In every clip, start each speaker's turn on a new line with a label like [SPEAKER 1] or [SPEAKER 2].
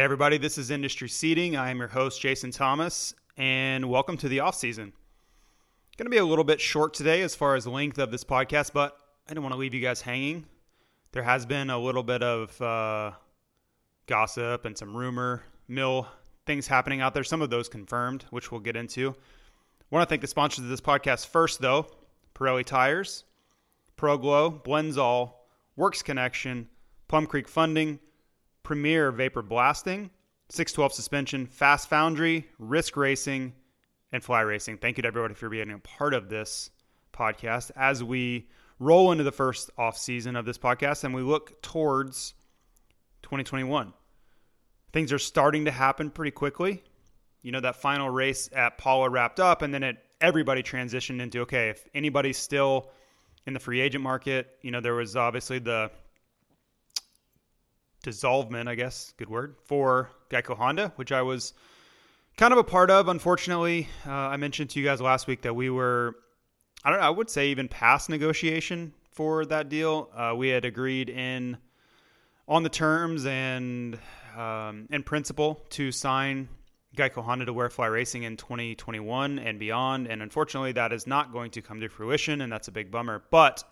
[SPEAKER 1] Everybody, this is Industry Seating. I am your host Jason Thomas, and welcome to the off season. Going to be a little bit short today as far as length of this podcast, but I didn't want to leave you guys hanging. There has been a little bit of uh, gossip and some rumor mill things happening out there. Some of those confirmed, which we'll get into. want to thank the sponsors of this podcast first, though: Pirelli Tires, ProGlow, Blendzall, Works Connection, Plum Creek Funding. Premier Vapor Blasting, 612 Suspension, Fast Foundry, Risk Racing, and Fly Racing. Thank you to everybody for being a part of this podcast as we roll into the first off season of this podcast and we look towards 2021. Things are starting to happen pretty quickly. You know, that final race at Pala wrapped up, and then it everybody transitioned into okay, if anybody's still in the free agent market, you know, there was obviously the dissolvement, I guess, good word, for Geico Honda, which I was kind of a part of. Unfortunately, uh, I mentioned to you guys last week that we were, I don't know, I would say even past negotiation for that deal. Uh, we had agreed in on the terms and um, in principle to sign Geico Honda to wear Fly Racing in 2021 and beyond. And unfortunately, that is not going to come to fruition, and that's a big bummer. But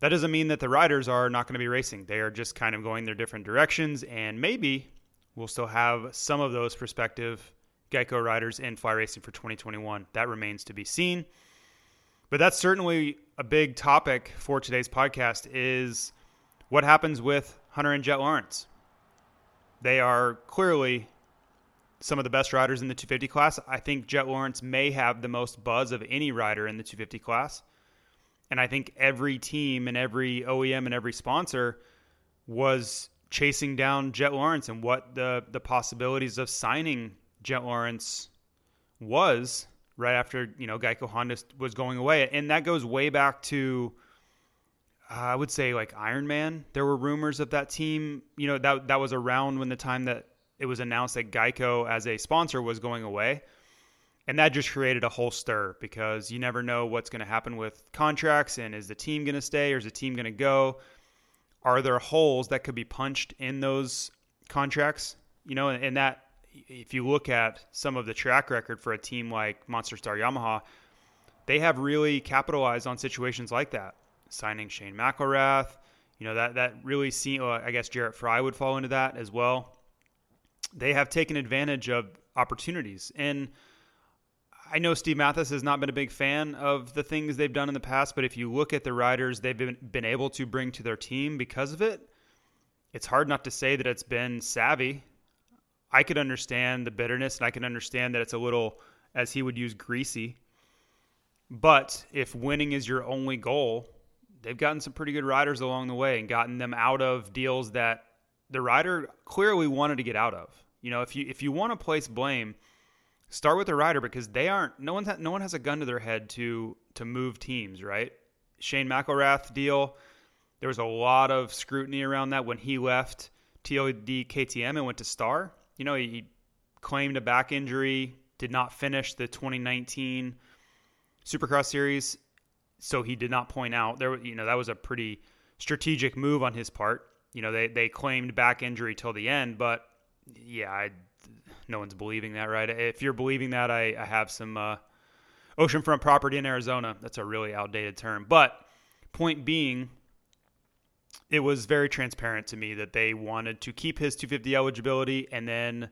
[SPEAKER 1] that doesn't mean that the riders are not going to be racing. They are just kind of going their different directions, and maybe we'll still have some of those prospective Geico riders in fly racing for 2021. That remains to be seen. But that's certainly a big topic for today's podcast is what happens with Hunter and Jett Lawrence. They are clearly some of the best riders in the 250 class. I think Jett Lawrence may have the most buzz of any rider in the 250 class. And I think every team and every OEM and every sponsor was chasing down Jett Lawrence and what the the possibilities of signing Jett Lawrence was right after you know Geico Honda was going away, and that goes way back to uh, I would say like Iron Man. There were rumors of that team. You know that that was around when the time that it was announced that Geico as a sponsor was going away. And that just created a whole stir because you never know what's going to happen with contracts and is the team going to stay or is the team going to go? Are there holes that could be punched in those contracts? You know, and that if you look at some of the track record for a team like Monster Star Yamaha, they have really capitalized on situations like that. Signing Shane McElrath, you know, that that really seemed, well, I guess Jarrett Frye would fall into that as well. They have taken advantage of opportunities. And I know Steve Matthes has not been a big fan of the things they've done in the past, but if you look at the riders they've been, been able to bring to their team because of it, it's hard not to say that it's been savvy. I could understand the bitterness and I can understand that it's a little, as he would use, greasy. But if winning is your only goal, they've gotten some pretty good riders along the way and gotten them out of deals that the rider clearly wanted to get out of. You know, if you if you want to place blame, start with the rider because they aren't no one's no one has a gun to their head to to move teams, right? Shane McElrath deal, there was a lot of scrutiny around that when he left TLD KTM and went to Star. You know, he, he claimed a back injury, did not finish the 2019 Supercross series, so he did not point out there. You know, that was a pretty strategic move on his part. You know, they they claimed back injury till the end, but yeah, I, no one's believing that, right? If you're believing that, I, I have some uh, oceanfront property in Arizona. That's a really outdated term. But point being, it was very transparent to me that they wanted to keep his 250 eligibility and then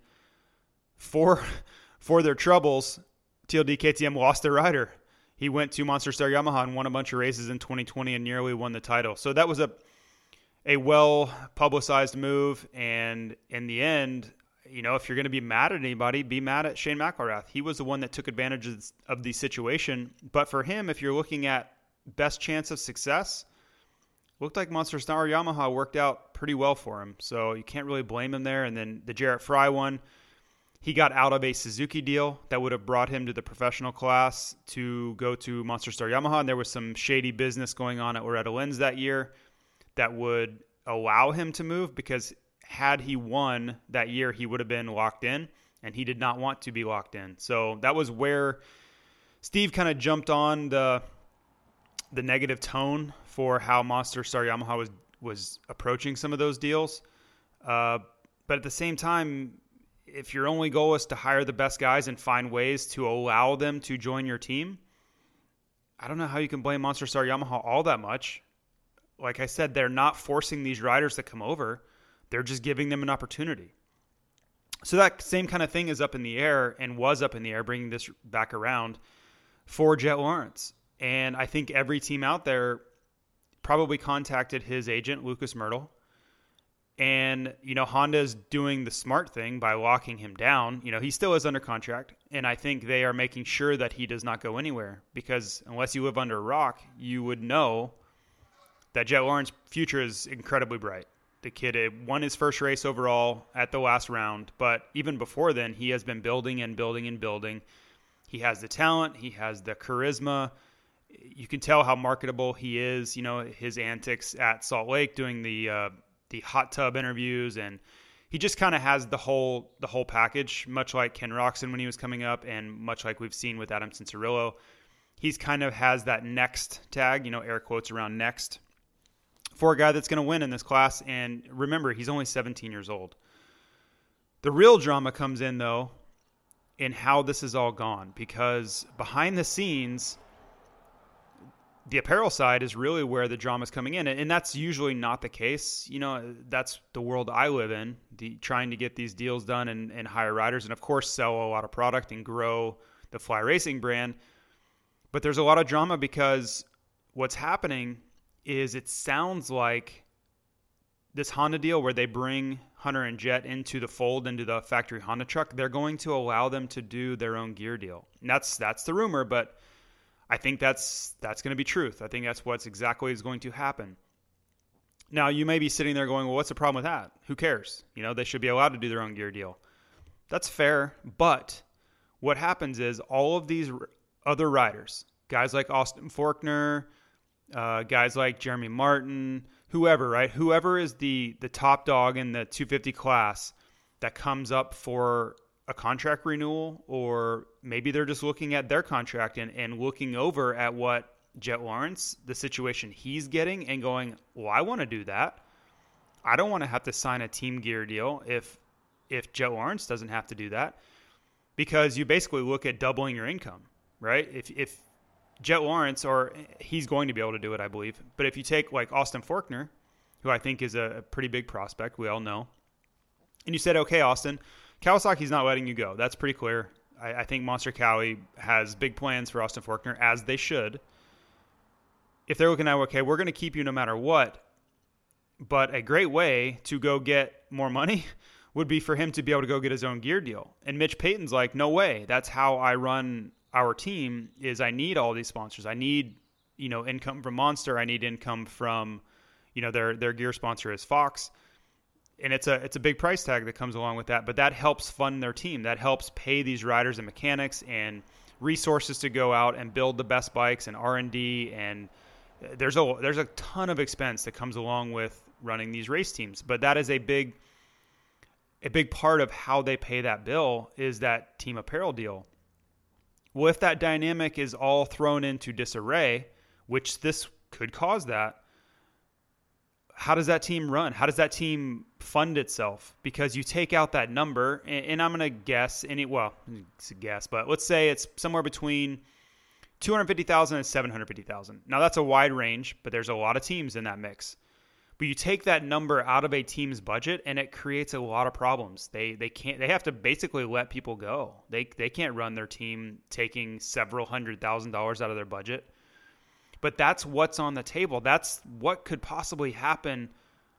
[SPEAKER 1] for for their troubles, TLD KTM lost their rider. He went to Monster Star Yamaha and won a bunch of races in 2020 and nearly won the title. So that was a a well publicized move. And in the end, you know, if you're going to be mad at anybody, be mad at Shane McElrath. He was the one that took advantage of the situation. But for him, if you're looking at best chance of success, looked like Monster Star Yamaha worked out pretty well for him. So you can't really blame him there. And then the Jarrett Frye one, he got out of a Suzuki deal that would have brought him to the professional class to go to Monster Star Yamaha. And there was some shady business going on at Loretta Lynn's that year that would allow him to move because had he won that year, he would have been locked in, and he did not want to be locked in. So that was where Steve kind of jumped on the the negative tone for how Monster Star Yamaha was was approaching some of those deals. Uh, but at the same time, if your only goal is to hire the best guys and find ways to allow them to join your team, I don't know how you can blame Monster Star Yamaha all that much. Like I said, they're not forcing these riders to come over. They're just giving them an opportunity. So that same kind of thing is up in the air and was up in the air, bringing this back around for Jett Lawrence. And I think every team out there probably contacted his agent, Lucas Mirtl. And, you know, Honda's doing the smart thing by locking him down. You know, he still is under contract. And I think they are making sure that he does not go anywhere because unless you live under a rock, you would know that Jett Lawrence's future is incredibly bright. The kid won his first race overall at the last round, but even before then, he has been building and building and building. He has the talent, he has the charisma. You can tell how marketable he is. You know his antics at Salt Lake, doing the uh, the hot tub interviews, and he just kind of has the whole the whole package. Much like Ken Roczen when he was coming up, and much like we've seen with Adam Cianciarulo, he's kind of has that next tag. You know, air quotes around next for a guy that's going to win in this class. And remember, he's only 17 years old. The real drama comes in, though, in how this is all gone because behind the scenes, the apparel side is really where the drama is coming in. And that's usually not the case. You know, that's the world I live in, the, trying to get these deals done and, and hire riders and, of course, sell a lot of product and grow the Fly Racing brand. But there's a lot of drama because what's happening is it sounds like this Honda deal where they bring Hunter and Jett into the fold into the factory Honda truck, they're going to allow them to do their own gear deal. And that's that's the rumor, but I think that's that's going to be truth. I think that's what's exactly is going to happen. Now you may be sitting there going, "Well, what's the problem with that? Who cares? You know, they should be allowed to do their own gear deal." That's fair, but what happens is all of these other riders, guys like Austin Forkner, uh, guys like Jeremy Martin, whoever, right? Whoever is the the top dog in the 250 class that comes up for a contract renewal, or maybe they're just looking at their contract and, and looking over at what Jett Lawrence, the situation he's getting, and going, well, I want to do that. I don't want to have to sign a team gear deal if if Jett Lawrence doesn't have to do that, because you basically look at doubling your income, right? If if Jett Lawrence, or he's going to be able to do it, I believe. But if you take like Austin Forkner, who I think is a, pretty big prospect, we all know, and you said, okay, Austin, Kawasaki's not letting you go. That's pretty clear. I, I think Monster Kawi has big plans for Austin Forkner, as they should. If they're looking at, okay, we're going to keep you no matter what, but a great way to go get more money would be for him to be able to go get his own gear deal. And Mitch Payton's like, no way. That's how I run our team is I need all these sponsors. I need, you know, income from Monster. I need income from, you know, their their gear sponsor is Fox. And it's a it's a big price tag that comes along with that, but that helps fund their team. That helps pay these riders and mechanics and resources to go out and build the best bikes and R&D and uh, there's a there's a ton of expense that comes along with running these race teams, but that is a big a big part of how they pay that bill is that team apparel deal. Well, if that dynamic is all thrown into disarray, which this could cause that, how does that team run? How does that team fund itself? Because you take out that number, and, I'm going to guess any well, it's a guess, but let's say it's somewhere between 250,000 and 750,000. Now that's a wide range, but there's a lot of teams in that mix. But you take that number out of a team's budget and it creates a lot of problems. They they can't they have to basically let people go. They they can't run their team taking several hundred thousand dollars out of their budget. But that's what's on the table. That's what could possibly happen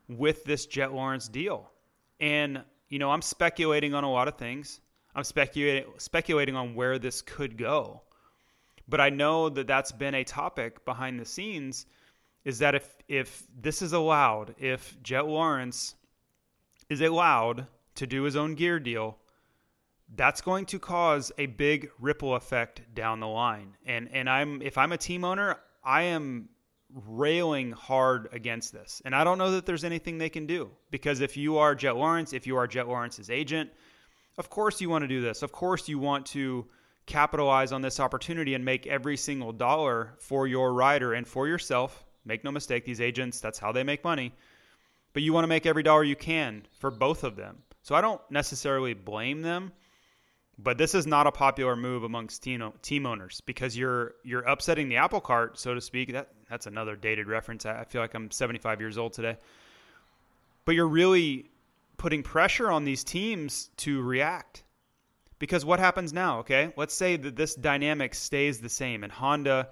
[SPEAKER 1] with this Jett Lawrence deal. And you know, I'm speculating on a lot of things. I'm speculating speculating on where this could go. But I know that that's been a topic behind the scenes is that if if this is allowed, if Jett Lawrence is allowed to do his own gear deal, that's going to cause a big ripple effect down the line. And and I'm if I'm a team owner, I am railing hard against this. And I don't know that there's anything they can do because if you are Jett Lawrence, if you are Jett Lawrence's agent, of course you want to do this. Of course you want to capitalize on this opportunity and make every single dollar for your rider and for yourself. Make no mistake, these agents, that's how they make money. But you want to make every dollar you can for both of them. So I don't necessarily blame them, but this is not a popular move amongst team, team owners because you're you're upsetting the apple cart, so to speak. That that's another dated reference. I feel like I'm 75 years old today. But you're really putting pressure on these teams to react. Because what happens now, okay? Let's say that this dynamic stays the same and Honda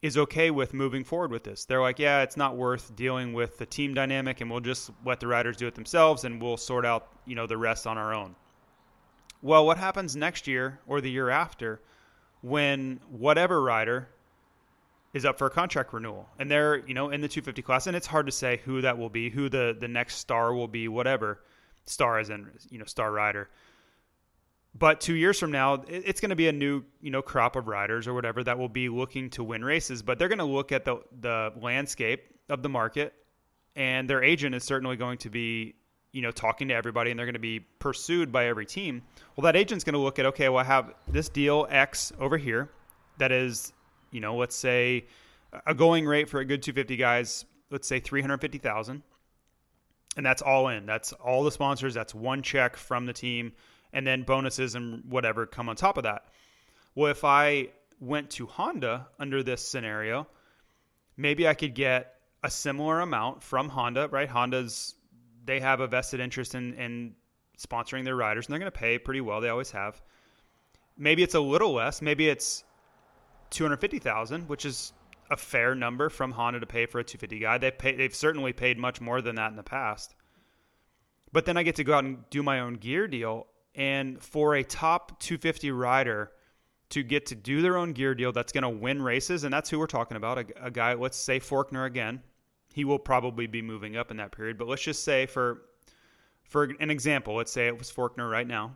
[SPEAKER 1] is okay with moving forward with this. They're like, yeah, it's not worth dealing with the team dynamic and we'll just let the riders do it themselves and we'll sort out, you know, the rest on our own. Well, what happens next year or the year after when whatever rider is up for a contract renewal and they're, you know, in the 250 class and it's hard to say who that will be, who the the next star will be, whatever. Star as in, you know, star rider. But two years from now, it's going to be a new, you know, crop of riders or whatever that will be looking to win races. But they're going to look at the the landscape of the market, and their agent is certainly going to be, you know, talking to everybody, and they're going to be pursued by every team. Well, that agent's going to look at, okay, well, I have this deal X over here, that is, you know, let's say a going rate for a good 250 guys, let's say 350,000, and that's all in. That's all the sponsors. That's one check from the team and then bonuses and whatever come on top of that. Well, if I went to Honda under this scenario, maybe I could get a similar amount from Honda, right? Honda's they have a vested interest in, in sponsoring their riders, and they're going to pay pretty well. They always have. Maybe it's a little less. Maybe it's two hundred fifty thousand, which is a fair number from Honda to pay for a two fifty guy. They pay. They've certainly paid much more than that in the past. But then I get to go out and do my own gear deal, and for a top 250 rider to get to do their own gear deal that's going to win races, and that's who we're talking about, a, a, guy, let's say Forkner again. He will probably be moving up in that period, but let's just say for for an example, let's say it was Forkner right now.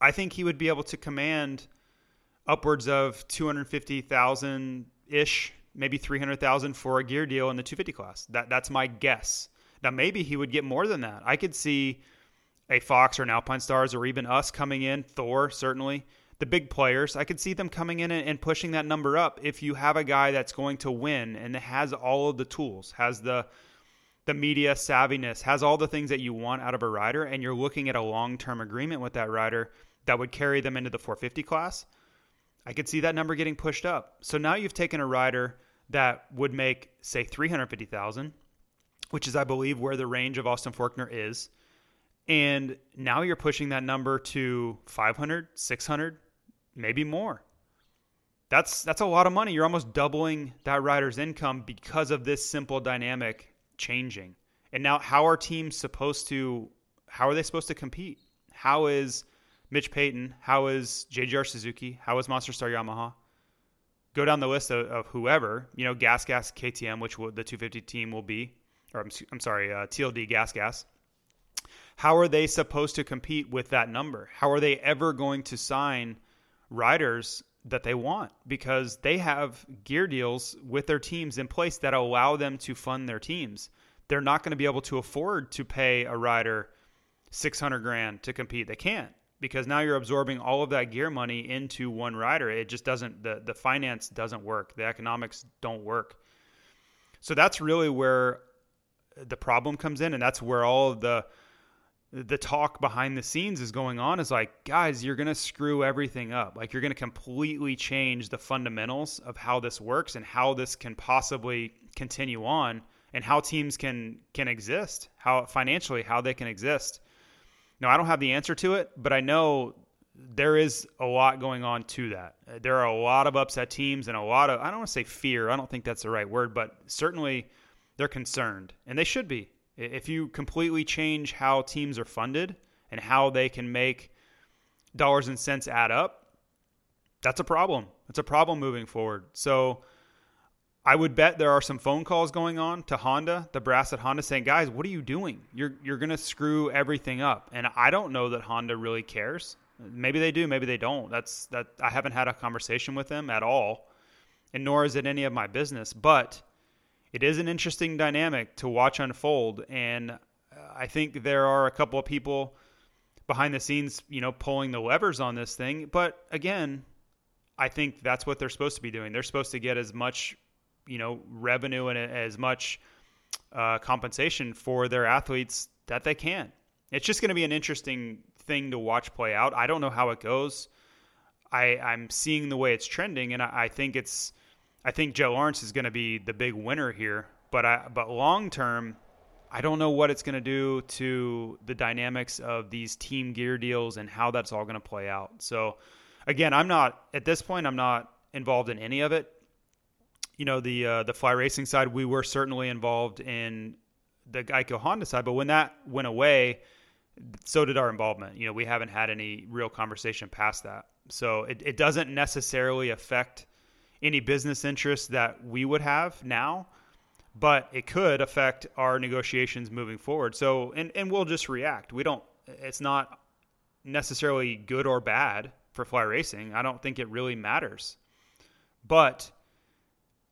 [SPEAKER 1] I think he would be able to command upwards of 250,000 ish, maybe 300,000 for a gear deal in the 250 class. That that's my guess. Now maybe he would get more than that. I could see a Fox or an Alpinestars or even us coming in, Thor certainly, the big players, I could see them coming in and pushing that number up if you have a guy that's going to win and has all of the tools, has the the media savviness, has all the things that you want out of a rider, and you're looking at a long-term agreement with that rider that would carry them into the 450 class. I could see that number getting pushed up. So now you've taken a rider that would make say 350,000, which is I believe where the range of Austin Forkner is and now you're pushing that number to 500, 600, maybe more. That's that's a lot of money. You're almost doubling that rider's income because of this simple dynamic changing. And now how are teams supposed to how are they supposed to compete? How is Mitch Payton? How is JGR Suzuki? How is Monster Star Yamaha? Go down the list of, of whoever, you know, Gas Gas KTM, which will, the 250 team will be, or I'm, I'm sorry, uh, TLD Gas Gas how are they supposed to compete with that number? How are they ever going to sign riders that they want? Because they have gear deals with their teams in place that allow them to fund their teams. They're not going to be able to afford to pay a rider 600 grand to compete. They can't because now you're absorbing all of that gear money into one rider. It just doesn't the the finance doesn't work. The economics don't work. So that's really where the problem comes in and that's where all of the the talk behind the scenes is going on is like, guys, you're going to screw everything up. Like, you're going to completely change the fundamentals of how this works and how this can possibly continue on and how teams can can exist, how financially how they can exist. Now, I don't have the answer to it, but I know there is a lot going on to that. There are a lot of upset teams and a lot of I don't want to say fear. I don't think that's the right word, but certainly they're concerned, and they should be. If you completely change how teams are funded and how they can make dollars and cents add up, that's a problem. It's a problem moving forward. So I would bet there are some phone calls going on to Honda, the brass at Honda saying, "Guys, what are you doing? You're you're going to screw everything up." And I don't know that Honda really cares. Maybe they do, maybe they don't. That's that I haven't had a conversation with them at all, and nor is it any of my business, but it is an interesting dynamic to watch unfold and I think there are a couple of people behind the scenes, you know, pulling the levers on this thing, but again, I think that's what they're supposed to be doing. They're supposed to get as much, you know, revenue and as much uh, compensation for their athletes that they can. It's just going to be an interesting thing to watch play out. I don't know how it goes. I, I'm seeing the way it's trending, and I, I think it's. I think Joe Lawrence is going to be the big winner here. But I, but long term, I don't know what it's going to do to the dynamics of these team gear deals and how that's all going to play out. So again, I'm not at this point. I'm not involved in any of it. You know, the uh, the fly racing side, we were certainly involved in the Geico Honda side, but when that went away, so did our involvement. You know, we haven't had any real conversation past that. So it, it doesn't necessarily affect any business interests that we would have now, but it could affect our negotiations moving forward. So, and, and we'll just react. We don't, it's not necessarily good or bad for fly racing. I don't think it really matters. But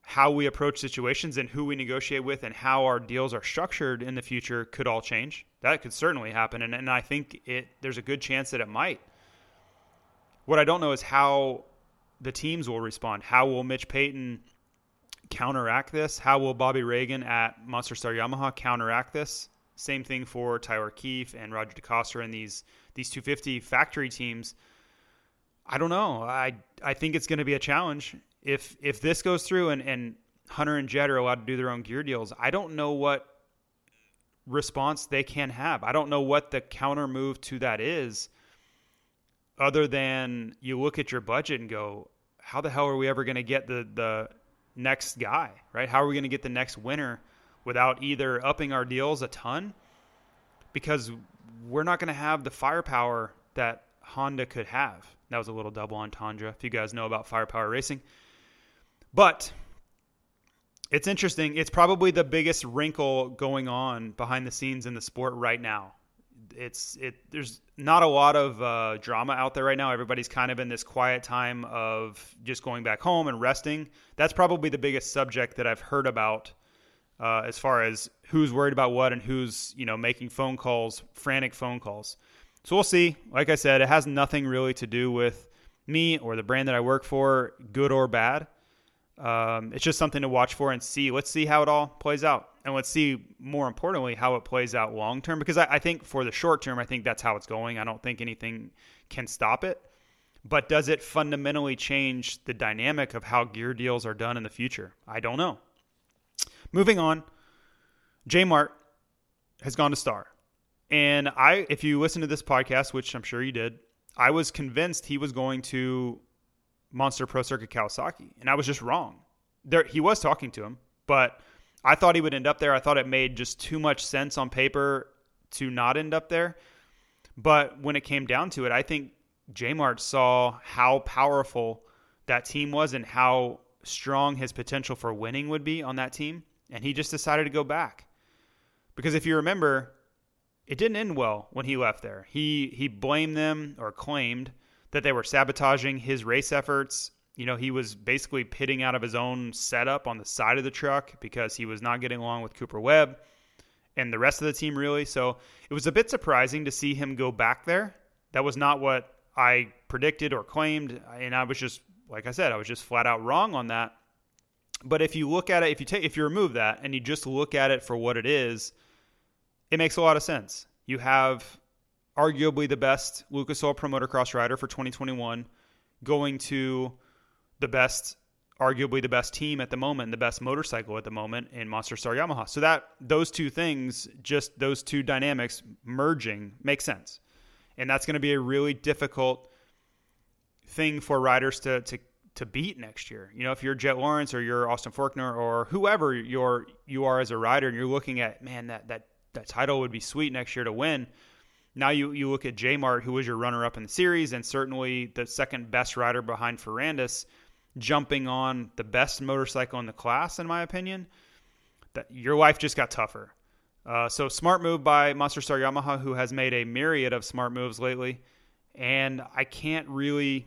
[SPEAKER 1] how we approach situations and who we negotiate with and how our deals are structured in the future could all change. That could certainly happen. And, and I think it there's a good chance that it might. What I don't know is how the teams will respond. How will Mitch Payton counteract this? How will Bobby Regan at Monster Star Yamaha counteract this? Same thing for Tyler Keefe and Roger DeCoster and these these 250 factory teams I don't know. I I think it's going to be a challenge if if this goes through and and Hunter and Jett are allowed to do their own gear deals. I don't know what response they can have. I don't know what the counter move to that is other than you look at your budget and go, how the hell are we ever going to get the the next guy, right? How are we going to get the next winner without either upping our deals a ton because we're not going to have the firepower that Honda could have. That was a little double entendre if you guys know about firepower racing. But it's interesting. It's probably the biggest wrinkle going on behind the scenes in the sport right now. It's it. There's not a lot of uh, drama out there right now. Everybody's kind of in this quiet time of just going back home and resting. That's probably the biggest subject that I've heard about uh, as far as who's worried about what and who's you know making phone calls, frantic phone calls. So we'll see. Like I said, it has nothing really to do with me or the brand that I work for, good or bad. Um, it's just something to watch for and see. Let's see how it all plays out. And let's see, more importantly, how it plays out long term. Because I, I think for the short term, I think that's how it's going. I don't think anything can stop it. But does it fundamentally change the dynamic of how gear deals are done in the future? I don't know. Moving on, J Mart has gone to Star. And I, if you listen to this podcast, which I'm sure you did, I was convinced he was going to Monster Pro Circuit Kawasaki, and I was just wrong. There, he was talking to him, but I thought he would end up there. I thought it made just too much sense on paper to not end up there. But when it came down to it, I think J Mart saw how powerful that team was and how strong his potential for winning would be on that team, and he just decided to go back. Because if you remember, it didn't end well when he left there. He he blamed them or claimed that they were sabotaging his race efforts. You know, he was basically pitting out of his own setup on the side of the truck because he was not getting along with Cooper Webb and the rest of the team really. So it was a bit surprising to see him go back there. That was not what I predicted or claimed, and I was just like I said, I was just flat out wrong on that. But if you look at it, if you take if you remove that and you just look at it for what it is, it makes a lot of sense. You have arguably the best Lucas Oil Pro Motocross rider for 2021 going to the best arguably the best team at the moment, the best motorcycle at the moment in Monster Star Yamaha. So that those two things, just those two dynamics merging, makes sense, and that's going to be a really difficult thing for riders to to to beat next year. You know, if you're Jett Lawrence or you're Austin Forkner or whoever you're you are as a rider, and you're looking at man that that that title would be sweet next year to win. Now you you look at J Mart, who was your runner up in the series, and certainly the second best rider behind Ferrandis, jumping on the best motorcycle in the class, in my opinion. That your life just got tougher. Uh, so smart move by Monster Star Yamaha, who has made a myriad of smart moves lately, and I can't really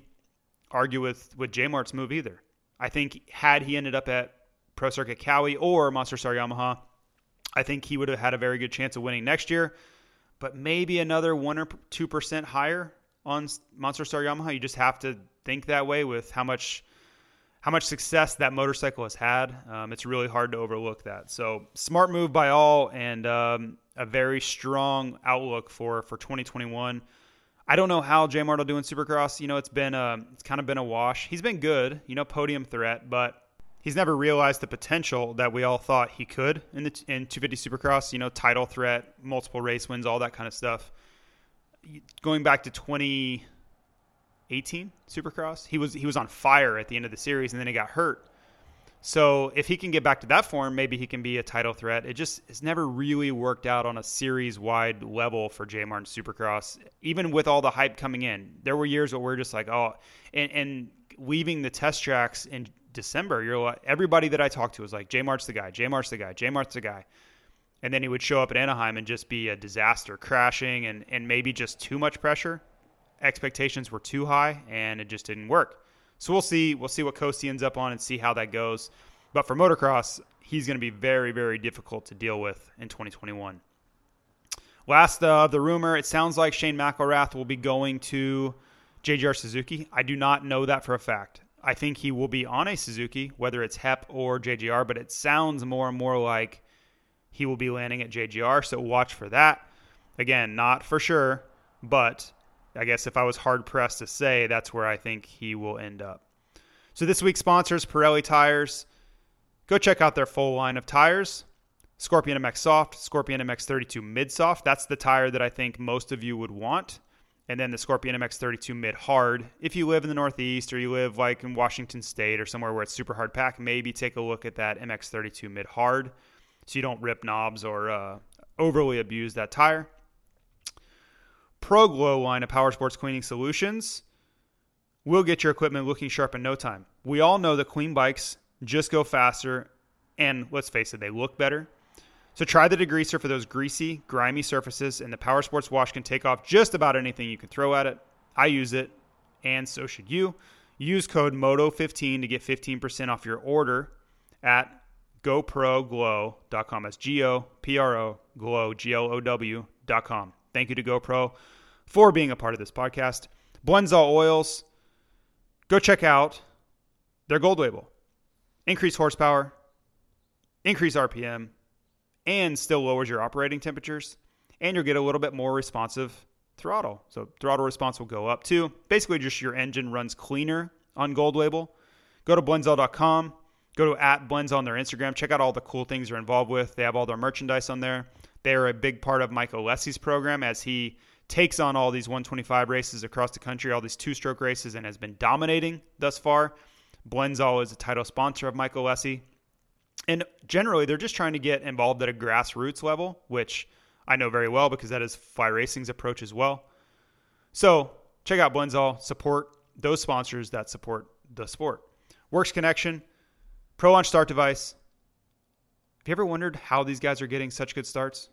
[SPEAKER 1] argue with with J Mart's move either. I think had he ended up at Pro Circuit Kawi or Monster Star Yamaha, I think he would have had a very good chance of winning next year. But maybe another one or two percent higher on Monster Star Yamaha. You just have to think that way with how much how much success that motorcycle has had. Um, it's really hard to overlook that. So smart move by all, and um, a very strong outlook for for 2021. I don't know how J Mart will do in Supercross. You know, it's been a, it's kind of been a wash. He's been good, you know, podium threat, but he's never realized the potential that we all thought he could in the in 250 Supercross. You know, title threat, multiple race wins, all that kind of stuff. Going back to 2018 Supercross, he was he was on fire at the end of the series, and then he got hurt. So if he can get back to that form, maybe he can be a title threat. It just has never really worked out on a series wide level for J Mart in Supercross, even with all the hype coming in. There were years where we're just like, oh, and, and leaving the test tracks in December, you're like, everybody that I talked to was like, J Mart's the guy, J Mart's the guy, J Mart's the guy. And then he would show up at Anaheim and just be a disaster, crashing and, and maybe just too much pressure. Expectations were too high and it just didn't work. So we'll see. We'll see what Coast ends up on and see how that goes. But for motocross, he's going to be very, very difficult to deal with in 2021. Last of uh, the rumor, it sounds like Shane McElrath will be going to JGR Suzuki. I do not know that for a fact. I think he will be on a Suzuki, whether it's HEP or JGR, but it sounds more and more like he will be landing at JGR. So watch for that. Again, not for sure, but I guess if I was hard pressed to say, that's where I think he will end up. So this week's sponsors, Pirelli Tires. Go check out their full line of tires. Scorpion MX Soft, Scorpion MX 32 Mid Soft. That's the tire that I think most of you would want. And then the Scorpion MX 32 Mid Hard. If you live in the Northeast or you live like in Washington State or somewhere where it's super hard pack, maybe take a look at that MX 32 Mid Hard so you don't rip knobs or uh, overly abuse that tire. ProGlow line of power sports cleaning solutions will get your equipment looking sharp in no time. We all know that clean bikes just go faster, and let's face it, they look better. So try the degreaser for those greasy, grimy surfaces, and the Power Sports Wash can take off just about anything you can throw at it. I use it, and so should you. Use code MOTO15 to get 15% off your order at GoProGlow.com. That's G O P R O Glow, G L O W.com. Thank you to GoPro for being a part of this podcast. Blendzall Oils, go check out their gold label. Increase horsepower, increase RPM, and still lowers your operating temperatures. And you'll get a little bit more responsive throttle. So throttle response will go up too. Basically, just your engine runs cleaner on gold label. Go to blendzall.com. Go to at Blendzall on their Instagram. Check out all the cool things they're involved with. They have all their merchandise on there. They are a big part of Michael Alessi's program as he takes on all these 125 races across the country, all these two stroke races, and has been dominating thus far. Blendzall is a title sponsor of Michael Alessi. And generally, they're just trying to get involved at a grassroots level, which I know very well because that is Fly Racing's approach as well. So check out Blendzall, support those sponsors that support the sport. Works Connection, Pro Launch Start Device, have you ever wondered how these guys are getting such good starts?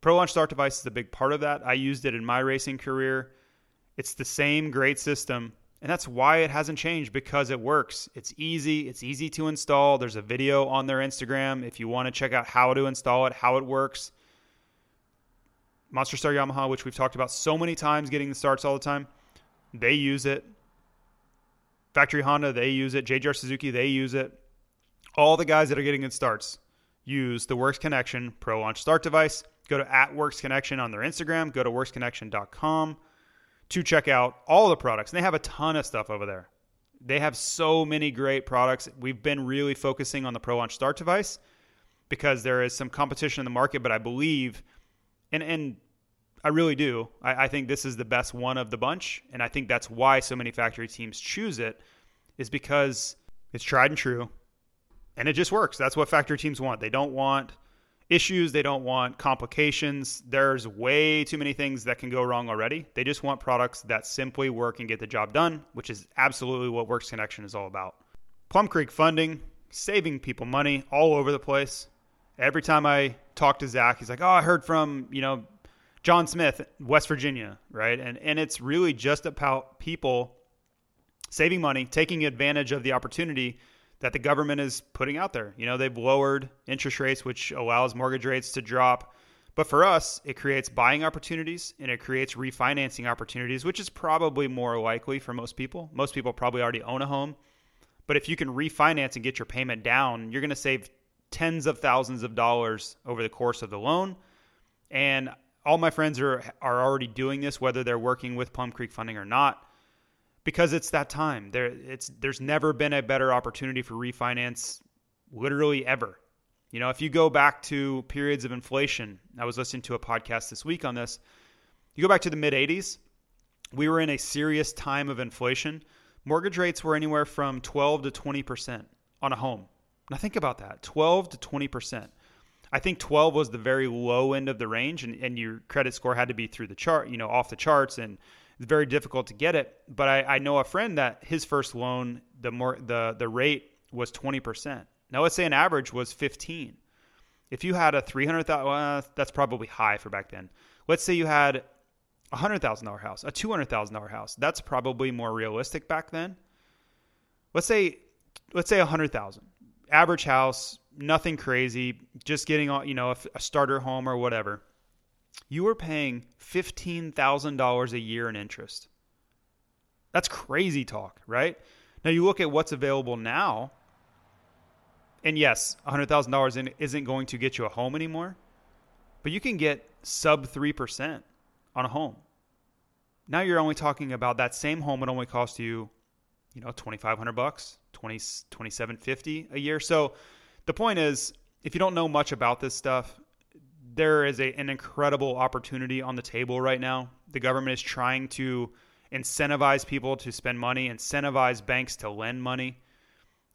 [SPEAKER 1] Pro Launch Start Device is a big part of that. I used it in my racing career. It's the same great system, and that's why it hasn't changed because it works. It's easy, it's easy to install. There's a video on their Instagram if you want to check out how to install it, how it works. Monster Star Yamaha, which we've talked about so many times getting the starts all the time, they use it. Factory Honda, they use it. JGR Suzuki, they use it. All the guys that are getting good starts use the Works Connection Pro Launch Start device. Go to at Works Connection on their Instagram. Go to worksconnection.com to check out all the products. And they have a ton of stuff over there. They have so many great products. We've been really focusing on the Pro Launch Start device because there is some competition in the market, but I believe, and and I really do, I, I think this is the best one of the bunch, and I think that's why so many factory teams choose it, is because it's tried and true, and it just works. That's what factory teams want. They don't want issues. They don't want complications. There's way too many things that can go wrong already. They just want products that simply work and get the job done, which is absolutely what Works Connection is all about. Plum Creek funding, saving people money all over the place. Every time I talk to Zach, he's like, "Oh, I heard from you know John Smith, West Virginia, right?" And and it's really just about people saving money, taking advantage of the opportunity that the government is putting out there. You know, they've lowered interest rates, which allows mortgage rates to drop. But for us, it creates buying opportunities and it creates refinancing opportunities, which is probably more likely for most people. Most people probably already own a home. But if you can refinance and get your payment down, you're going to save tens of thousands of dollars over the course of the loan. And all my friends are are already doing this, whether they're working with Plum Creek Funding or not, because it's that time. There, it's there's never been a better opportunity for refinance, literally ever. You know, if you go back to periods of inflation, I was listening to a podcast this week on this. You go back to the mid '80s, we were in a serious time of inflation. Mortgage rates were anywhere from 12 to 20 percent on a home. Now think about that 12 to 20%. I think 12 was the very low end of the range, and, and your credit score had to be through the chart, you know, off the charts, and it's very difficult to get it. But I, I know a friend that his first loan, the more the the rate was 20%. Now let's say an average was 15. If you had a 300,000, well, uh, that's probably high for back then. Let's say you had a hundred thousand dollar house, a two hundred thousand dollar house. That's probably more realistic back then. Let's say, let's say a hundred thousand average house, nothing crazy, just getting you know a, starter home or whatever, you were paying fifteen thousand dollars a year in interest. That's crazy talk, right? Now you look at what's available now, and yes, hundred thousand dollars isn't going to get you a home anymore, but you can get sub three percent on a home. Now you're only talking about that same home would only cost you, you know, twenty five hundred bucks, 20, 2750 a year. So the point is, if you don't know much about this stuff, there is a, an incredible opportunity on the table right now. The government is trying to incentivize people to spend money, incentivize banks to lend money.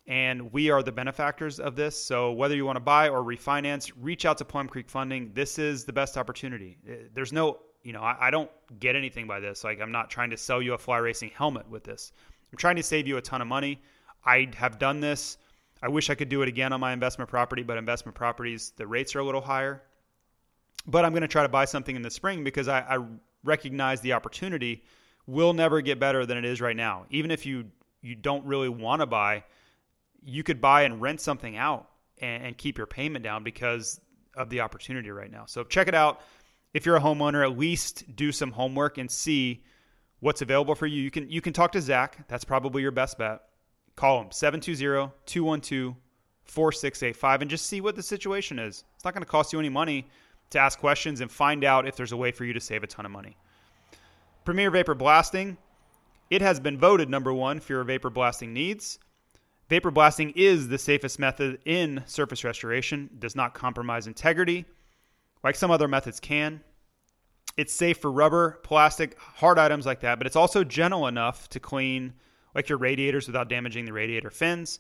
[SPEAKER 1] And we are the benefactors of this. So whether you want to buy or refinance, reach out to Plum Creek Funding. This is the best opportunity. Uh, there's no, you know, I, I don't get anything by this. Like I'm not trying to sell you a fly racing helmet with this. I'm trying to save you a ton of money. I have done this. I wish I could do it again on my investment property, but investment properties, the rates are a little higher. But I'm going to try to buy something in the spring because I, I recognize the opportunity will never get better than it is right now. Even if you you don't really want to buy, you could buy and rent something out and, and keep your payment down because of the opportunity right now. So check it out. If you're a homeowner, at least do some homework and see what's available for you. You can you can talk to Zach. That's probably your best bet. Call him 720 212 4685 and just see what the situation is. It's not going to cost you any money to ask questions and find out if there's a way for you to save a ton of money. Premier Vapor Blasting, it has been voted number one for your vapor blasting needs. Vapor blasting is the safest method in surface restoration, does not compromise integrity like some other methods can. It's safe for rubber, plastic, hard items like that, but it's also gentle enough to clean like your radiators without damaging the radiator fins.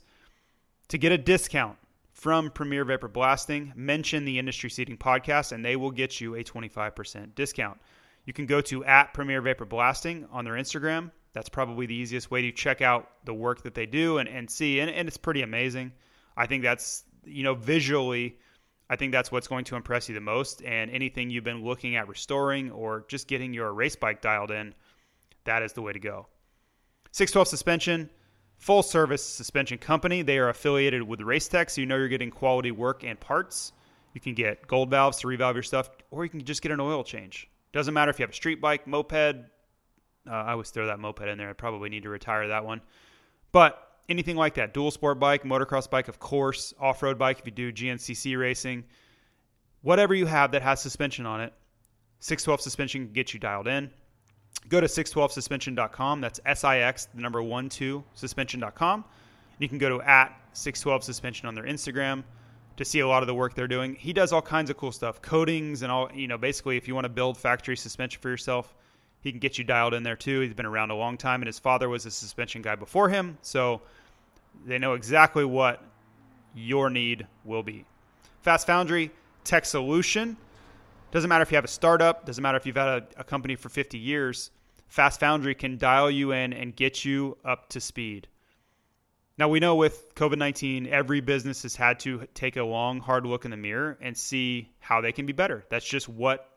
[SPEAKER 1] To get a discount from Premier Vapor Blasting, mention the Industry Seating Podcast and they will get you a 25% discount. You can go to at Premier Vapor Blasting on their Instagram. That's probably the easiest way to check out the work that they do and, and see. And, and it's pretty amazing. I think that's, you know, visually, I think that's what's going to impress you the most. And anything you've been looking at restoring or just getting your race bike dialed in, that is the way to go. 612 Suspension, full service suspension company. They are affiliated with Racetech, so you know you're getting quality work and parts. You can get gold valves to revalve your stuff, or you can just get an oil change. Doesn't matter if you have a street bike, moped. Uh, I always throw that moped in there. I probably need to retire that one. But anything like that, dual sport bike, motocross bike, of course, off road bike if you do GNCC racing, whatever you have that has suspension on it, 612 suspension can get you dialed in. Go to 612suspension.com. That's S I X, the number one, two, suspension.com. You can go to at 612 suspension on their Instagram to see a lot of the work they're doing. He does all kinds of cool stuff, coatings and all, you know, basically if you want to build factory suspension for yourself, he can get you dialed in there too. He's been around a long time and his father was a suspension guy before him. So they know exactly what your need will be. Fast Foundry Tech Solution. Doesn't matter if you have a startup, doesn't matter if you've had a, a company for 50 years. Fast Foundry can dial you in and get you up to speed. Now, we know with COVID 19, every business has had to take a long, hard look in the mirror and see how they can be better. That's just what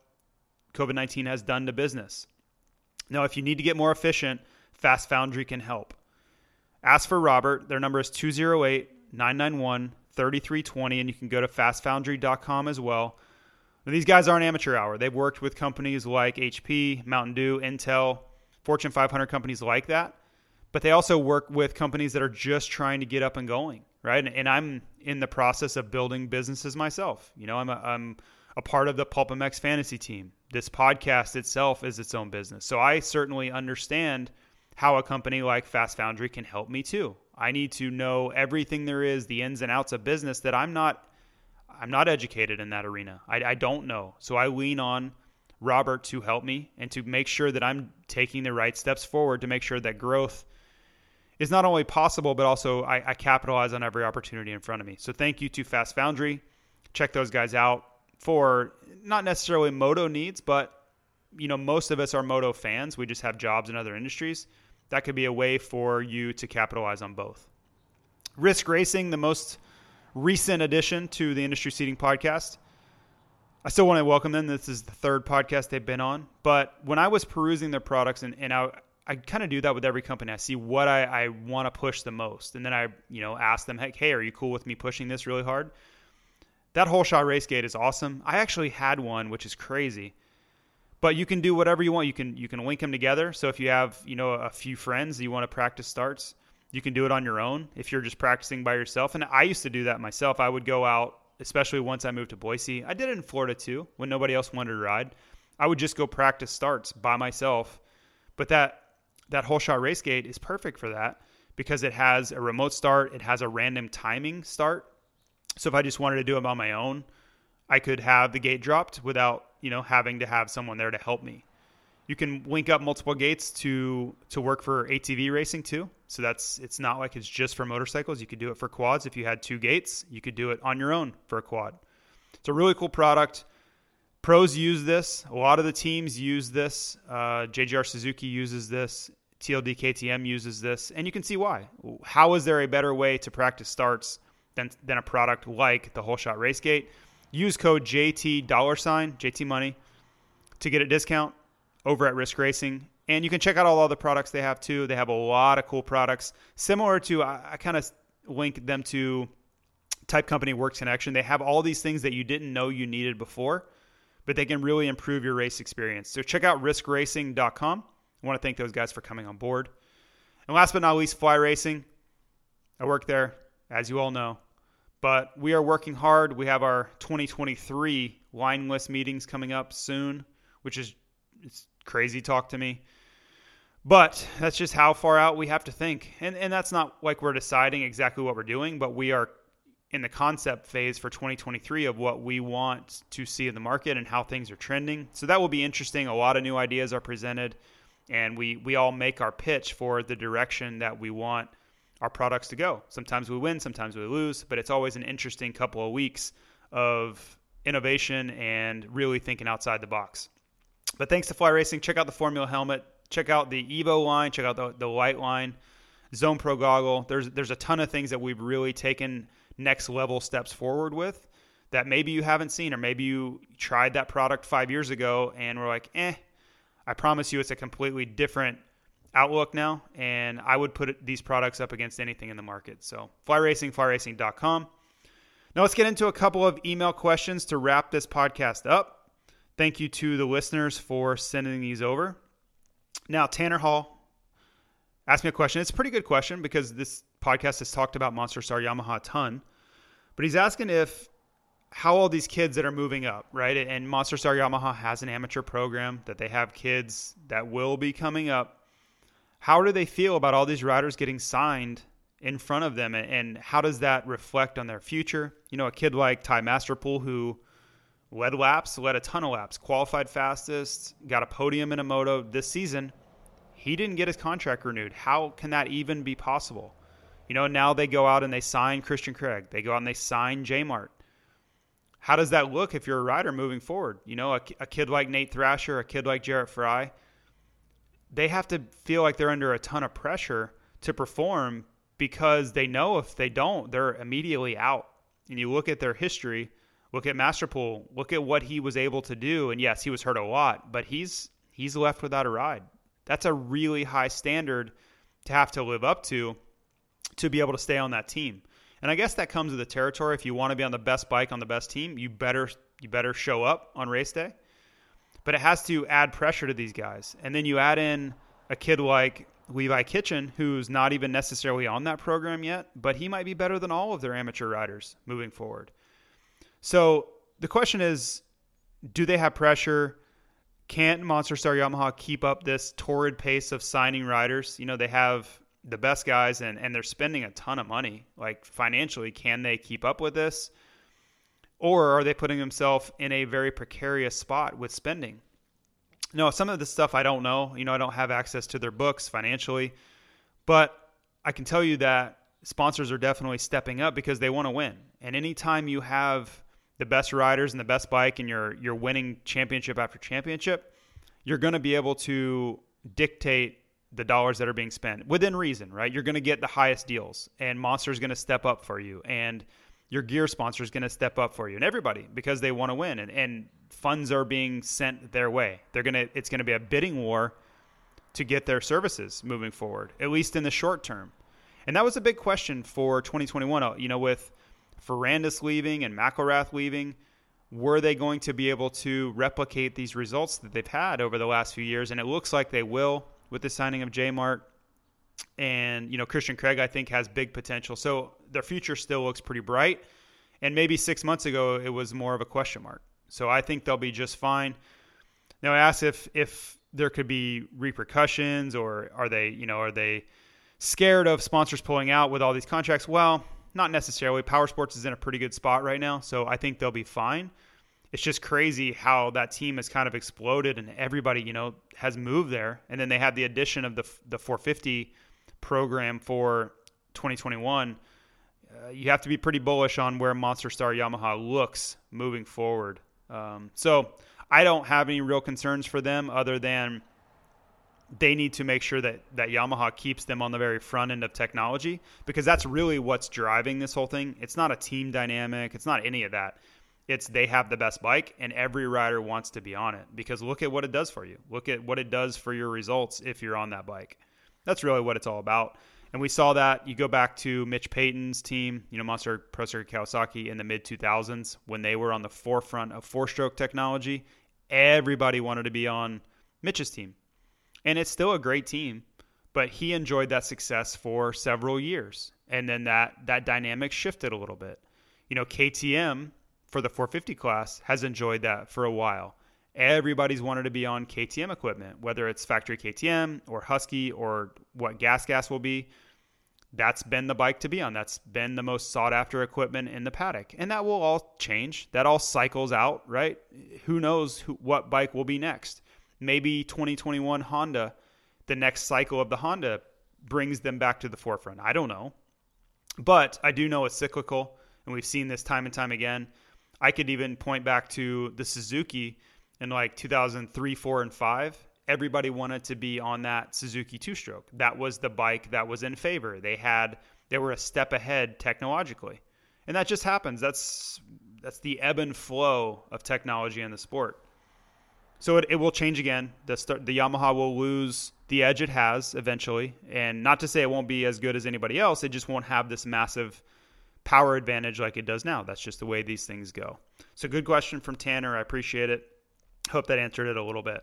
[SPEAKER 1] COVID 19 has done to business. Now, if you need to get more efficient, Fast Foundry can help. Ask for Robert. Their number is 208 991 3320, and you can go to fastfoundry.com as well. Now, these guys aren't amateur hour. They've worked with companies like HP, Mountain Dew, Intel, Fortune 500 companies like that but they also work with companies that are just trying to get up and going, right? And, and I'm in the process of building businesses myself. You know, I'm a, I'm a part of the PulpMX fantasy team. This podcast itself is its own business. So I certainly understand how a company like Fast Foundry can help me too. I need to know everything there is, the ins and outs of business that I'm not I'm not educated in that arena. I, I don't know. So I lean on Robert to help me and to make sure that I'm taking the right steps forward to make sure that growth is not only possible, but also I, I capitalize on every opportunity in front of me. So thank you to Fast Foundry. Check those guys out for not necessarily moto needs, but you know most of us are moto fans. We just have jobs in other industries. That could be a way for you to capitalize on both. Risk Racing, the most recent addition to the Industry Seating podcast. I still want to welcome them. This is the third podcast they've been on. But when I was perusing their products and, and I, I kind of do that with every company. I see what I, I want to push the most, and then I, you know, ask them, hey, hey, are you cool with me pushing this really hard? That holeshot race gate is awesome. I actually had one, which is crazy. But you can do whatever you want. You can you can link them together. So if you have you know a few friends you want to practice starts, you can do it on your own. If you're just practicing by yourself, and I used to do that myself. I would go out, especially once I moved to Boise. I did it in Florida too, when nobody else wanted to ride. I would just go practice starts by myself. But that that holeshot race gate is perfect for that because it has a remote start, it has a random timing start. So if I just wanted to do it on my own, I could have the gate dropped without, you know, having to have someone there to help me. You can link up multiple gates to to work for ATV racing too. So that's it's not like it's just for motorcycles. You could do it for quads if you had two gates. You could do it on your own for a quad. It's a really cool product. Pros use this. A lot of the teams use this. Uh, JGR Suzuki uses this. TLD KTM uses this, and you can see why. How is there a better way to practice starts than, than a product like the Holeshot Racegate? Use code JT dollar sign JT Money to get a discount over at Risk Racing, and you can check out all the products they have too. They have a lot of cool products, similar to I, I kind of link them to Type Company Works Connection. They have all these things that you didn't know you needed before, but they can really improve your race experience. So check out riskracing.com I want to thank those guys for coming on board. And last but not least, Fly Racing. I work there, as you all know. But we are working hard. We have our 2023 line list meetings coming up soon, which is it's crazy talk to me. But that's just how far out we have to think. And and that's not like we're deciding exactly what we're doing, but we are in the concept phase for 2023 of what we want to see in the market and how things are trending. So that will be interesting. A lot of new ideas are presented and we we all make our pitch for the direction that we want our products to go. Sometimes we win, sometimes we lose, but it's always an interesting couple of weeks of innovation and really thinking outside the box. But thanks to Fly Racing, check out the Formula helmet, check out the Evo line, check out the, the Light line, Zone Pro goggle. There's there's a ton of things that we've really taken next level steps forward with that maybe you haven't seen or maybe you tried that product five years ago and were like, eh, I promise you it's a completely different outlook now, and I would put these products up against anything in the market. So, flyracing, flyracing.com. Now, let's get into a couple of email questions to wrap this podcast up. Thank you to the listeners for sending these over. Now, Tanner Hall asked me a question. It's a pretty good question because this podcast has talked about Monster Star Yamaha a ton, but he's asking if how all these kids that are moving up, right? And Monster Star Yamaha has an amateur program that they have kids that will be coming up. How do they feel about all these riders getting signed in front of them, and how does that reflect on their future? You know, a kid like Ty Masterpool who led laps, led a ton of laps, qualified fastest, got a podium in a moto this season. He didn't get his contract renewed. How can that even be possible? You know, now they go out and they sign Christian Craig. They go out and they sign J Mart. How does that look if you're a rider moving forward? You know, a, a kid like Nate Thrasher, a kid like Jarrett Frye, they have to feel like they're under a ton of pressure to perform because they know if they don't, they're immediately out. And you look at their history, look at Masterpool, look at what he was able to do. And yes, he was hurt a lot, but he's he's left without a ride. That's a really high standard to have to live up to to be able to stay on that team. And I guess that comes with the territory. If you want to be on the best bike on the best team, you better you better show up on race day. But it has to add pressure to these guys. And then you add in a kid like Levi Kitchen, who's not even necessarily on that program yet, but he might be better than all of their amateur riders moving forward. So the question is do they have pressure? Can't Monster Star Yamaha keep up this torrid pace of signing riders? You know, they have the best guys and, and they're spending a ton of money. Like financially, can they keep up with this? Or are they putting themselves in a very precarious spot with spending? No, some of the stuff I don't know. You know, I don't have access to their books financially, but I can tell you that sponsors are definitely stepping up because they want to win. And anytime you have the best riders and the best bike and you're you're winning championship after championship, you're going to be able to dictate the dollars that are being spent within reason, right? You're going to get the highest deals and Monster's going to step up for you and your gear sponsor is going to step up for you and everybody because they want to win and, and funds are being sent their way. They're going to it's going to be a bidding war to get their services moving forward, at least in the short term. And that was a big question for 2021, uh, you know, with Ferrandis leaving and McElrath leaving, were they going to be able to replicate these results that they've had over the last few years? And it looks like they will with the signing of J Mart. And, you know, Christian Craig, I think, has big potential. So their future still looks pretty bright. And maybe six months ago, it was more of a question mark. So I think they'll be just fine. Now, I asked if, if there could be repercussions or are they, you know, are they scared of sponsors pulling out with all these contracts? Well, not necessarily. Power Sports is in a pretty good spot right now. So I think they'll be fine it's just crazy how that team has kind of exploded and everybody, you know, has moved there. And then they had the addition of the the 450 program for 2021. Uh, you have to be pretty bullish on where Monster Star Yamaha looks moving forward. Um, so I don't have any real concerns for them other than they need to make sure that that Yamaha keeps them on the very front end of technology because that's really what's driving this whole thing. It's not a team dynamic. It's not any of that. It's they have the best bike and every rider wants to be on it because look at what it does for you. Look at what it does for your results if you're on that bike. That's really what it's all about. And we saw that you go back to Mitch Payton's team, you know, Monster Pro Circuit Kawasaki in the mid 2000s when they were on the forefront of four stroke technology. Everybody wanted to be on Mitch's team. And it's still a great team, but he enjoyed that success for several years. And then that that dynamic shifted a little bit. You know, KTM for the 450 class has enjoyed that for a while. Everybody's wanted to be on KTM equipment, whether it's factory KTM or Husky or what Gas Gas will be. That's been the bike to be on. That's been the most sought after equipment in the paddock. And that will all change. That all cycles out, right? Who knows who, what bike will be next? Maybe 2021 Honda, the next cycle of the Honda brings them back to the forefront. I don't know. But I do know it's cyclical. And we've seen this time and time again. I could even point back to the Suzuki in like 2003, 4, and 5. Everybody wanted to be on that Suzuki two stroke. That was the bike that was in favor. They had they were a step ahead technologically. And that just happens. That's that's the ebb and flow of technology in the sport. So it, it will change again. The the Yamaha will lose the edge it has eventually, and not to say it won't be as good as anybody else. It just won't have this massive power advantage like it does now. That's just the way these things go. So, good question from Tanner. I appreciate it. Hope that answered it a little bit.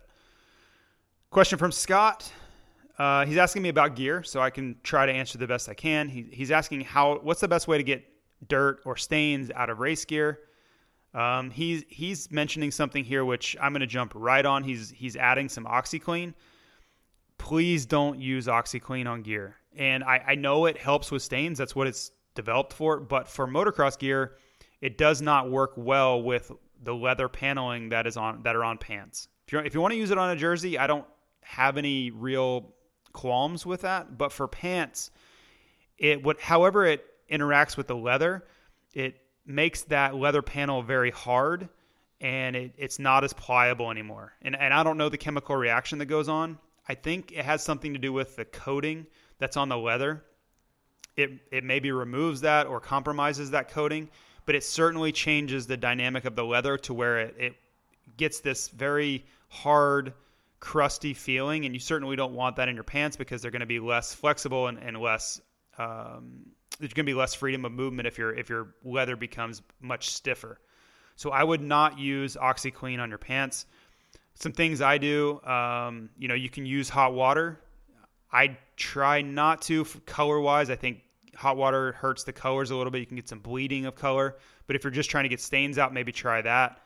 [SPEAKER 1] Question from Scott. Uh, he's asking me about gear, so I can try to answer the best I can. He, he's asking how what's the best way to get dirt or stains out of race gear. Um, he's he's mentioning something here which I'm going to jump right on. He's he's adding some OxiClean. Please don't use OxiClean on gear. And I, I know it helps with stains. That's what it's developed for. But for motocross gear, it does not work well with the leather paneling that is on that are on pants. If you if you want to use it on a jersey, I don't have any real qualms with that. But for pants, it would however it interacts with the leather, it makes that leather panel very hard and it, it's not as pliable anymore. And, and I don't know the chemical reaction that goes on. I think it has something to do with the coating that's on the leather. It, it maybe removes that or compromises that coating, but it certainly changes the dynamic of the leather to where it, it gets this very hard, crusty feeling. And you certainly don't want that in your pants because they're going to be less flexible and, and less um, there's going to be less freedom of movement if your if your leather becomes much stiffer. So I would not use OxiClean on your pants. Some things I do, um, you know, you can use hot water. I try not to color wise. I think hot water hurts the colors a little bit. You can get some bleeding of color. But if you're just trying to get stains out, maybe try that.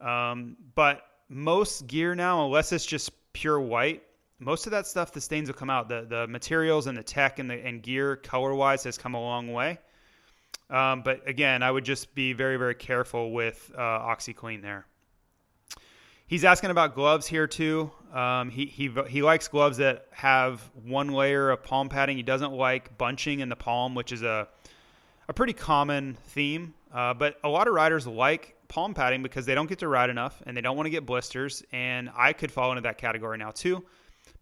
[SPEAKER 1] Um, but most gear now, unless it's just pure white, most of that stuff, the stains will come out. The the materials and the tech and the and gear color wise has come a long way. Um, but again, I would just be very very careful with uh, OxiClean there. He's asking about gloves here too. Um, he he he likes gloves that have one layer of palm padding. He doesn't like bunching in the palm, which is a a pretty common theme. Uh, but a lot of riders like palm padding because they don't get to ride enough and they don't want to get blisters. And I could fall into that category now too.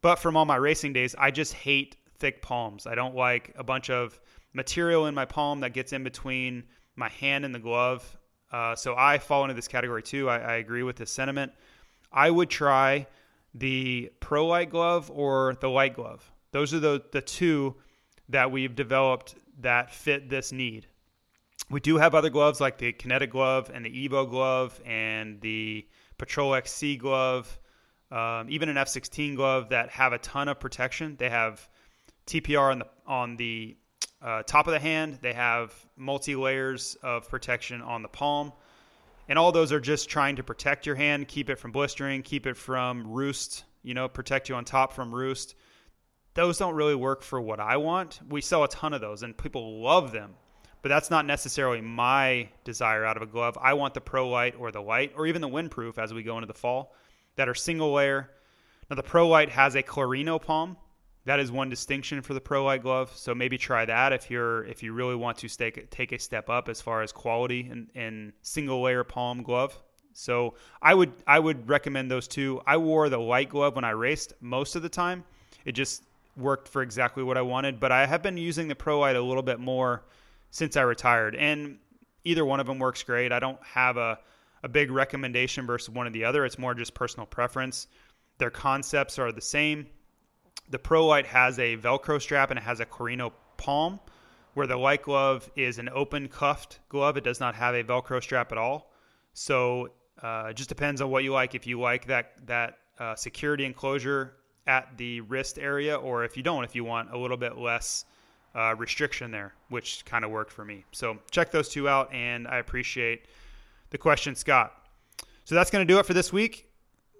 [SPEAKER 1] But from all my racing days, I just hate thick palms. I don't like a bunch of material in my palm that gets in between my hand and the glove. Uh, so I fall into this category too. I, I agree with this sentiment. I would try the Pro Light glove or the Light glove. Those are the, the two that we've developed that fit this need. We do have other gloves like the Kinetic glove and the Evo glove and the Patrol XC glove um, even an F16 glove that have a ton of protection. They have TPR on the on the uh, top of the hand. They have multi layers of protection on the palm, and all those are just trying to protect your hand, keep it from blistering, keep it from roost. You know, protect you on top from roost. Those don't really work for what I want. We sell a ton of those, and people love them. But that's not necessarily my desire out of a glove. I want the Pro Light or the Light or even the Windproof as we go into the fall that are single layer. Now the Pro Light has a Clarino palm. That is one distinction for the Pro Light glove. So maybe try that if you're if you really want to take take a step up as far as quality and, and single layer palm glove. So I would I would recommend those two. I wore the light glove when I raced most of the time. It just worked for exactly what I wanted. But I have been using the Pro Light a little bit more since I retired, and either one of them works great. I don't have a a big recommendation versus one or the other. It's more just personal preference. Their concepts are the same. The Pro Light has a Velcro strap and it has a Clarino palm, where the Light glove is an open cuffed glove. It does not have a Velcro strap at all. So uh, it just depends on what you like. If you like that that uh, security enclosure at the wrist area, or if you don't, if you want a little bit less uh, restriction there, which kind of worked for me. So check those two out, and I appreciate the question, Scott. So that's going to do it for this week.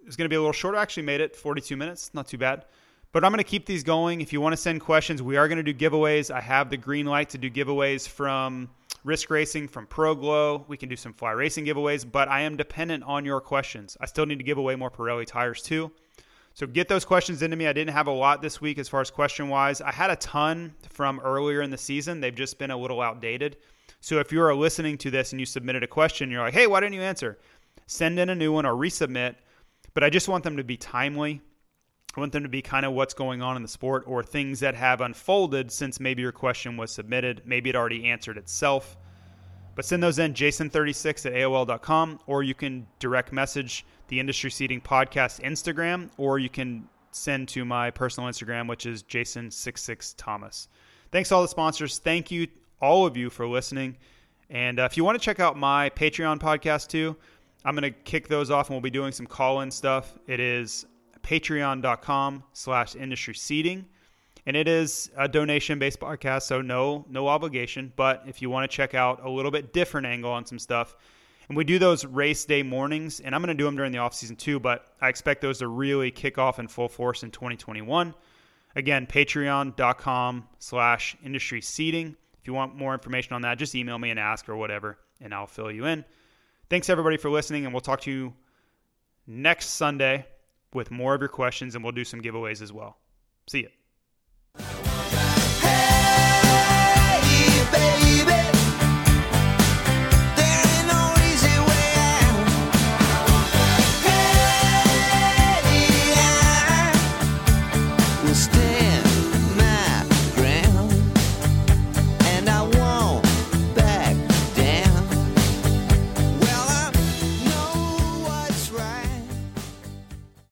[SPEAKER 1] It's going to be a little short. I actually made it 42 minutes, not too bad. But I'm going to keep these going. If you want to send questions, we are going to do giveaways. I have the green light to do giveaways from Risk Racing, from Pro Glow. We can do some fly racing giveaways, but I am dependent on your questions. I still need to give away more Pirelli tires too. So get those questions into me. I didn't have a lot this week as far as question wise. I had a ton from earlier in the season. They've just been a little outdated. So if you are listening to this and you submitted a question, you're like, hey, why didn't you answer? Send in a new one or resubmit. But I just want them to be timely. I want them to be kind of what's going on in the sport or things that have unfolded since maybe your question was submitted. Maybe it already answered itself. But send those in, jason36 at AOL.com, or you can direct message the Industry Seating Podcast Instagram, or you can send to my personal Instagram, which is Jason66Thomas. Thanks to all the sponsors. Thank you all of you for listening. And uh, if you want to check out my Patreon podcast too, I'm going to kick those off and we'll be doing some call-in stuff. It is patreon.com slash industry seating. And it is a donation-based podcast, so no no obligation. But if you want to check out a little bit different angle on some stuff, And we do those race day mornings, and I'm going to do them during the off season too, but I expect those to really kick off in full force in 2021. Again, patreon.com slash industry seating. You want more information on that, just email me and ask or whatever, and I'll fill you in. Thanks everybody for listening, and we'll talk to you next Sunday with more of your questions, and we'll do some giveaways as well. See you.